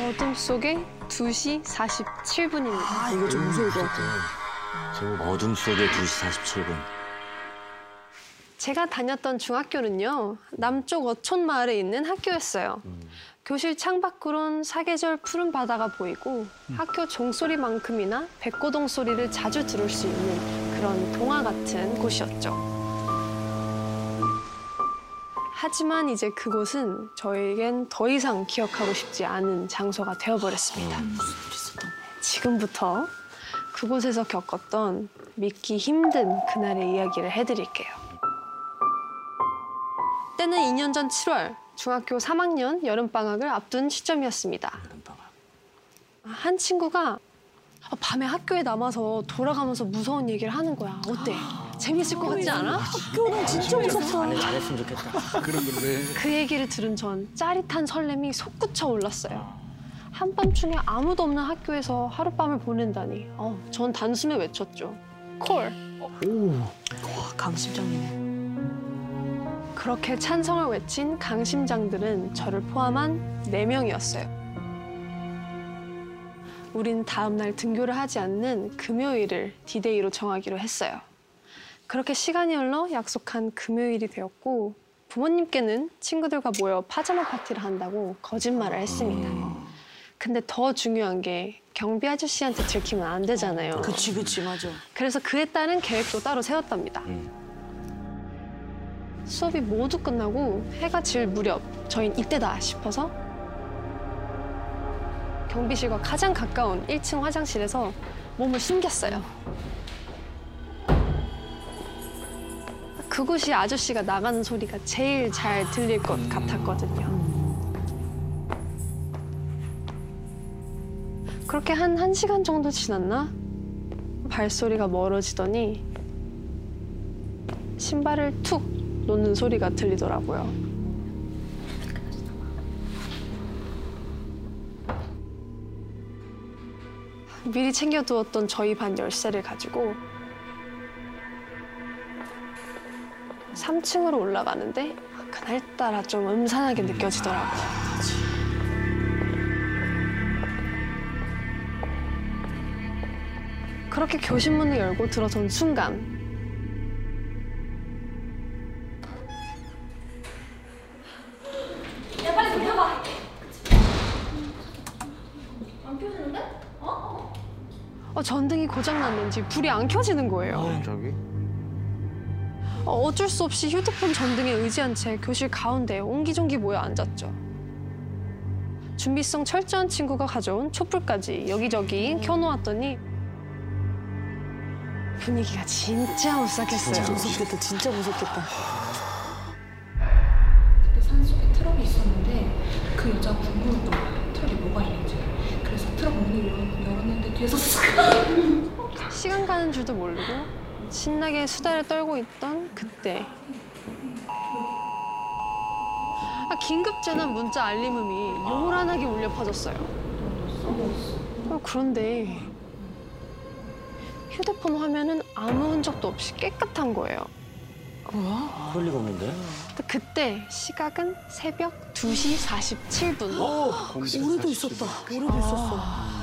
어둠 속에 2시 47분입니다. 아 이거 좀 무서울 것 같아. 제목 어둠 속의 2시 47분. 제가 다녔던 중학교는요 남쪽 어촌 마을에 있는 학교였어요. 교실 창밖으론 사계절 푸른 바다가 보이고 학교 종소리만큼이나 백고동 소리를 자주 들을 수 있는 그런 동화 같은 곳이었죠. 하지만 이제 그곳은 저에겐 더 이상 기억하고 싶지 않은 장소가 되어버렸습니다. 지금부터 그곳에서 겪었던 믿기 힘든 그날의 이야기를 해드릴게요. 때는 2년 전 7월 중학교 3학년 여름방학을 앞둔 시점이었습니다. 한 친구가 밤에 학교에 남아서 돌아가면서 무서운 얘기를 하는 거야. 어때? 재밌을 것 같지 않아? 학교는 진짜 무섭다. 안에 잘했으면 좋겠다. 그 얘기를 들은 전 짜릿한 설렘이 솟구쳐 올랐어요. 한밤중에 아무도 없는 학교에서 하룻밤을 보낸다니. 어, 전 단숨에 외쳤죠. Call. 와 강심장이네. 그렇게 찬성을 외친 강심장들은 저를 포함한 네명이었어요 우린 다음 날 등교를 하지 않는 금요일을 디데이로 정하기로 했어요. 그렇게 시간이 흘러 약속한 금요일이 되었고 부모님께는 친구들과 모여 파자마 파티를 한다고 거짓말을 했습니다. 근데 더 중요한 게 경비 아저씨한테 들키면 안 되잖아요. 그치 그치 맞아. 그래서 그에 따른 계획도 따로 세웠답니다. 수업이 모두 끝나고 해가 질 무렵 저흰 이때다 싶어서 경비실과 가장 가까운 1층 화장실에서 몸을 숨겼어요. 그곳이 아저씨가 나가는 소리가 제일 잘 들릴 것 같았거든요. 그렇게 한 1시간 정도 지났나? 발소리가 멀어지더니 신발을 툭 놓는 소리가 들리더라고요. 미리 챙겨두었던 저희 반 열쇠를 가지고 3층으로 올라가는데 그날따라 좀 음산하게 느껴지더라고요. 그렇게 교실문을 열고 들어선 순간 어, 전등이 고장났는지 불이 안 켜지는 거예요. 저기? 어, 어쩔 수 없이 휴대폰 전등에 의지한 채 교실 가운데 옹기종기 모여 앉았죠. 준비성 철저한 친구가 가져온 촛불까지 여기저기 켜놓았더니 분위기가 진짜 오싹했어요. 진짜 무섭겠다. 진짜 무섭겠다. 그때 산속에 트럭이 있었는데 그 여자가 궁금했던 거야. 트럭에 뭐가 있는지. 그래서 트럭 문을 열- 열었는데 뒤에서 쓱 시간 가는 줄도 모르고 신나게 수다를 떨고 있던 그때 아, 긴급 재난 문자 알림음이 요란하게 울려 퍼졌어요. 어, 그런데 휴대폰 화면은 아무 흔적도 없이 깨끗한 거예요. 그럴 리가 없는데? 그때 시각은 새벽 2시 47분. 오래도 있었다. 오래도 있었어.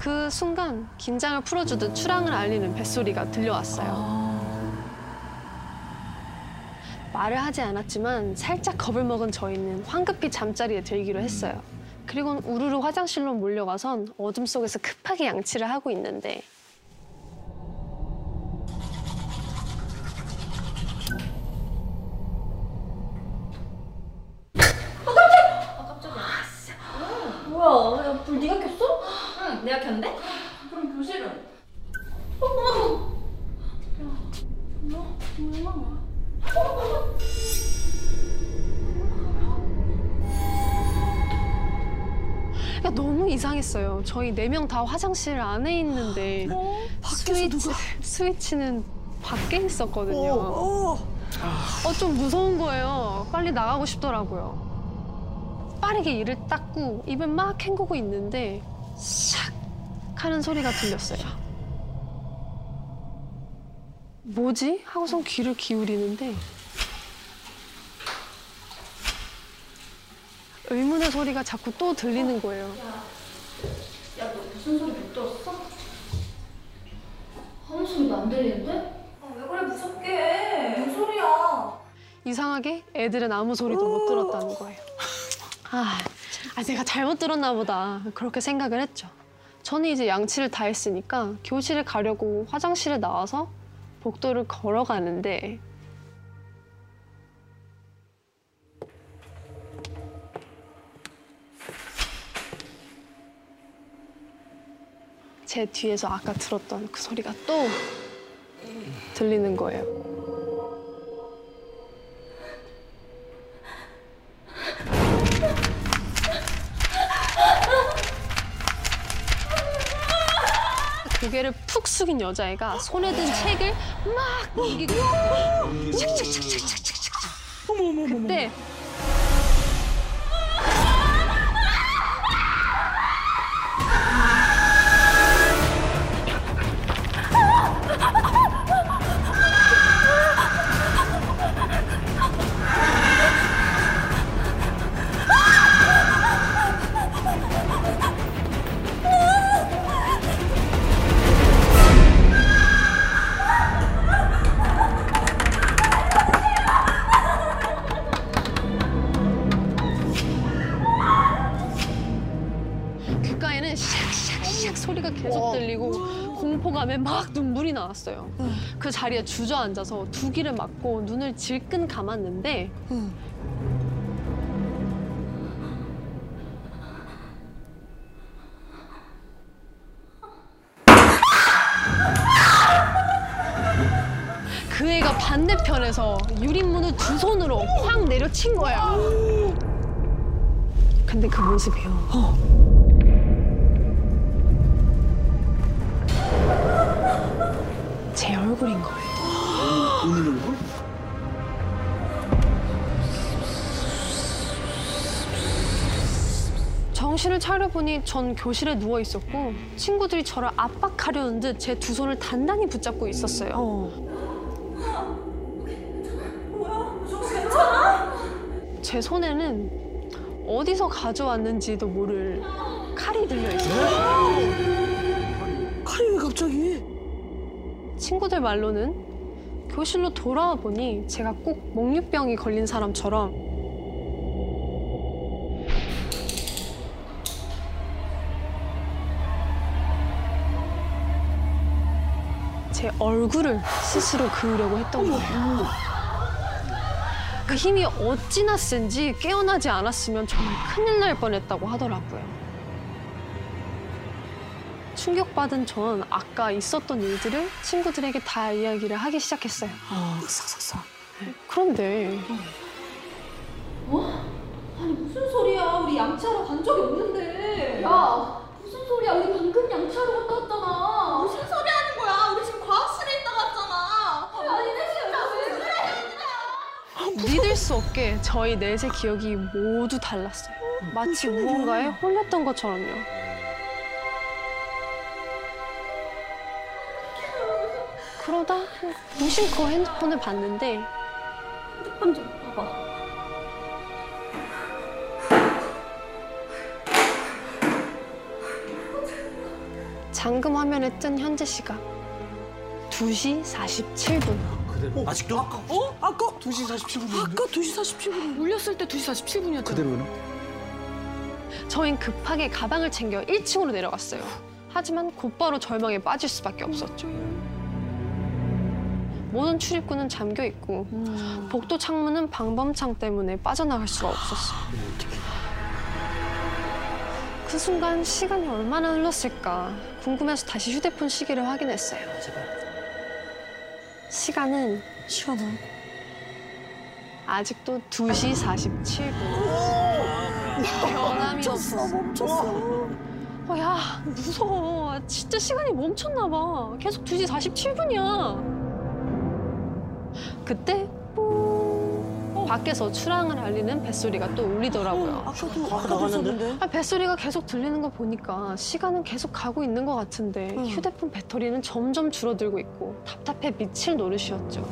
그 순간 긴장을 풀어주듯 출항을 알리는 뱃소리가 들려왔어요. 말을 하지 않았지만 살짝 겁을 먹은 저희는 황급히 잠자리에 들기로 했어요. 그리고는 우르르 화장실로 몰려가선 어둠 속에서 급하게 양치를 하고 있는데 야, 너무 이상했어요. 저희 네 명 다 화장실 안에 있는데 밖에서 스위치, 누가? 스위치는 밖에 있었거든요. 어, 어. 어, 좀 무서운 거예요. 빨리 나가고 싶더라고요. 빠르게 이를 닦고 입을 막 헹구고 있는데 샥 하는 소리가 들렸어요. 뭐지? 하고선 귀를 기울이는데 의문의 소리가 자꾸 또 들리는 거예요. 야, 너 무슨 소리 못 들었어? 아무 소리도 안 들리는데? 아, 왜 그래, 무섭게. 무슨 소리야? 이상하게 애들은 아무 소리도 못 들었다는 거예요. 아, 아, 내가 잘못 들었나 보다. 그렇게 생각을 했죠. 저는 이제 양치를 다 했으니까 교실에 가려고 화장실에 나와서 복도를 걸어가는데 제 뒤에서 아까 들었던 그 소리가 또 들리는 거예요. 고개를 푹 숙인 여자애가 손에 든 책을 막 넘기고 칙칙칙칙칙칙칙 그때 나왔어요. 그 자리에 주저앉아서 두 귀를 막고 눈을 질끈 감았는데 응. 그 애가 반대편에서 유리문을 두 손으로 확 내려친 거야. 근데 그 모습이요. 제 얼굴인 거예요. 본인 얼굴? 정신을 차려보니 전 교실에 누워 있었고 친구들이 저를 압박하려는 듯 제 두 손을 단단히 붙잡고 있었어요. 어. 제 손에는 어디서 가져왔는지도 모를 칼이 들려 있어요. 칼이 왜 갑자기? 친구들 말로는 교실로 돌아와 보니 제가 꼭 목류병이 걸린 사람처럼 제 얼굴을 스스로 그으려고 했던 거예요. 그 힘이 어찌나 센지 깨어나지 않았으면 정말 큰일 날 뻔했다고 하더라고요. 충격받은 전 아까 있었던 일들을 친구들에게 다 이야기를 하기 시작했어요. 아, 싹싹싹. 그런데 아니, 무슨 소리야? 우리 양치하러 간 적이 없는데. 야, 무슨 소리야? 우리 방금 양치하러 갔다 왔잖아. 무슨 소리 하는 거야? 우리 지금 과학실에 있다 갔잖아. 아니, 내 진짜 왜 그래? 믿을 수 없게 저희 넷의 기억이 모두 달랐어요. 마치 무언가에 홀렸던 것처럼요. 그러다 무심코 핸드폰을 봤는데 핸드폰 좀 봐봐. 잠금 화면에 뜬 현재 시각 2시 47분. 아직도? 어? 아까 2시 47분인데? 아까 2시 47분. 울렸을 때 2시 47분이었죠. 그대로는? 저흰 급하게 가방을 챙겨 1층으로 내려갔어요. 하지만 곧바로 절망에 빠질 수밖에 없었죠. 모든 출입구는 잠겨 있고 음. 복도 창문은 방범창 때문에 빠져나갈 수가 없었어요. 그 순간 시간이 얼마나 흘렀을까 궁금해서 다시 휴대폰 시계를 확인했어요. 시간은 시간은? 아직도 2시 47분. 변함이 멈췄어, 없었어. 멈췄어. 어, 야, 무서워. 진짜 시간이 멈췄나 봐. 계속 2시 47분이야. 그때 뿡 밖에서 출항을 알리는 뱃소리가 또 울리더라고요. 아까도 아까 아까도? 있었는데. 아, 뱃소리가 계속 들리는 거 보니까 시간은 계속 가고 있는 것 같은데 응. 휴대폰 배터리는 점점 줄어들고 있고 답답해 미칠 노릇이었죠.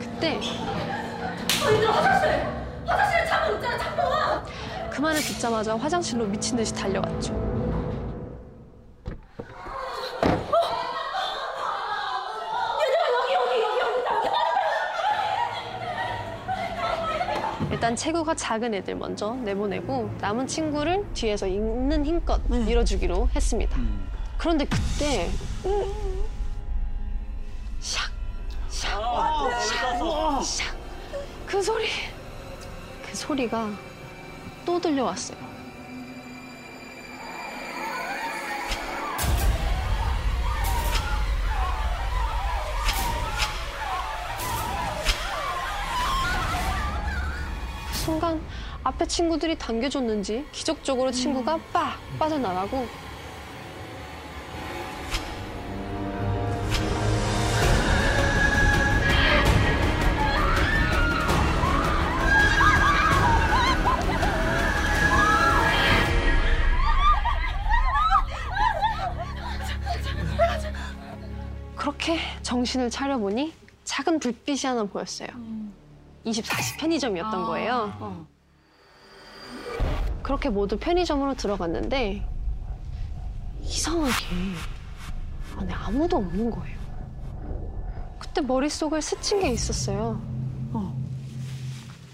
그때 아니, 나 화장실! 화장실에 잠깐 그 말을 듣자마자 화장실로 미친 듯이 달려갔죠. 일단 체구가 작은 애들 먼저 내보내고 남은 친구를 뒤에서 있는 힘껏 밀어주기로 했습니다. 그런데 그때 샥, 샥, 샥. 그 소리, 그 소리가 또 들려왔어요. 순간 앞에 친구들이 당겨줬는지 기적적으로 친구가 빡 빠져나가고 그렇게 정신을 차려보니 작은 불빛이 하나 보였어요. 24시 편의점이었던 거예요. 그렇게 모두 편의점으로 들어갔는데 이상하게 안에 아무도 없는 거예요. 그때 머릿속을 스친 게 있었어요.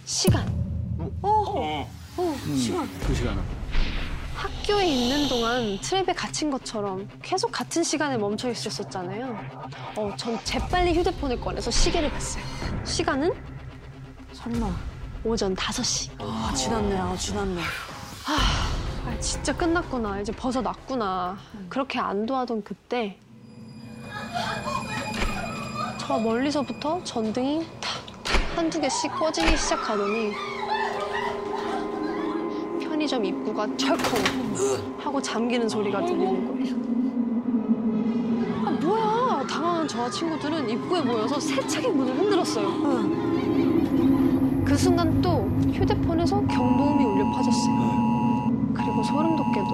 시간. 어, 시간. 그 시간은. 학교에 있는 동안 트랩에 갇힌 것처럼 계속 같은 시간에 멈춰 있었었잖아요. 어, 전 재빨리 휴대폰을 꺼내서 시계를 봤어요. 시간은 설마. 오전 5시. 아, 지났네. 아, 지났네. 아, 진짜 끝났구나. 이제 벗어났구나. 그렇게 안도하던 그때 저 멀리서부터 전등이 탁탁 한두 개씩 꺼지기 시작하더니 편의점 입구가 철컹 하고 잠기는 소리가 들리는 거예요. 아, 뭐야. 당황한 저와 친구들은 입구에 모여서 세차게 문을 흔들었어요. 그 순간 또 휴대폰에서 경보음이 울려 퍼졌어요. 그리고 소름 돋게도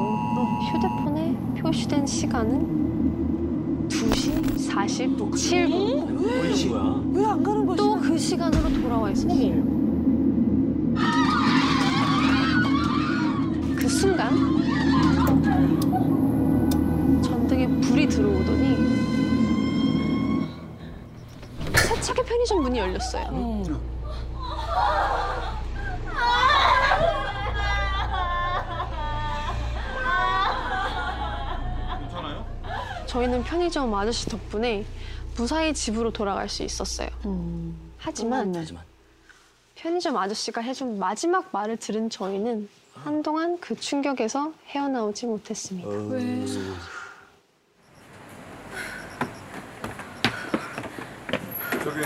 휴대폰에 표시된 시간은 2시 47분. 뭐이 친구야? 왜안 가는 거지? 또그 시간으로 돌아와 있었어요. 그 순간 전등에 불이 들어오더니 세차게 편의점 문이 열렸어요. 저희는 편의점 아저씨 덕분에 무사히 집으로 돌아갈 수 있었어요. 하지만 하지만 편의점 아저씨가 해준 마지막 말을 들은 저희는 한동안 그 충격에서 헤어나오지 못했습니다. 저기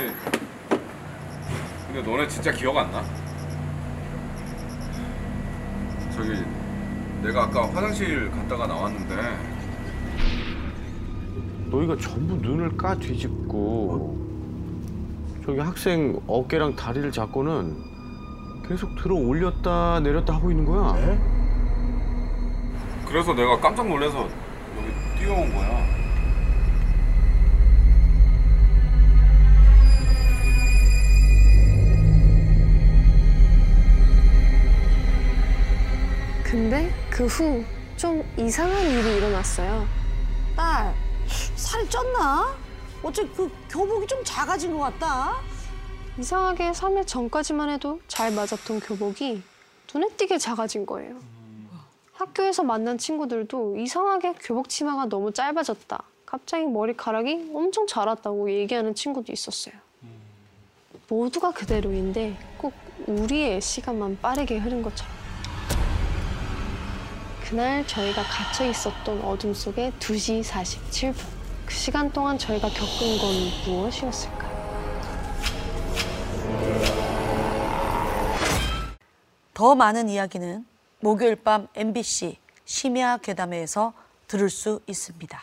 근데 너네 진짜 기억 안 나? 저기 내가 아까 화장실 갔다가 나왔는데 너희가 전부 눈을 까 뒤집고 저기 학생 어깨랑 다리를 잡고는 계속 들어 올렸다 내렸다 하고 있는 거야. 그래서 내가 깜짝 놀라서 여기 뛰어온 거야. 근데 그 후 좀 이상한 일이 일어났어요. 딸, 살이 쪘나? 어째 그 교복이 좀 작아진 것 같다. 이상하게 3일 전까지만 해도 잘 맞았던 교복이 눈에 띄게 작아진 거예요. 학교에서 만난 친구들도 이상하게 교복 치마가 너무 짧아졌다. 갑자기 머리카락이 엄청 자랐다고 얘기하는 친구도 있었어요. 모두가 그대로인데 꼭 우리의 시간만 빠르게 흐른 것처럼. 그날 저희가 갇혀 있었던 어둠 속의 2시 47분. 그 시간 동안 저희가 겪은 건 무엇이었을까요? 더 많은 이야기는 목요일 밤 MBC 심야 괴담회에서 들을 수 있습니다.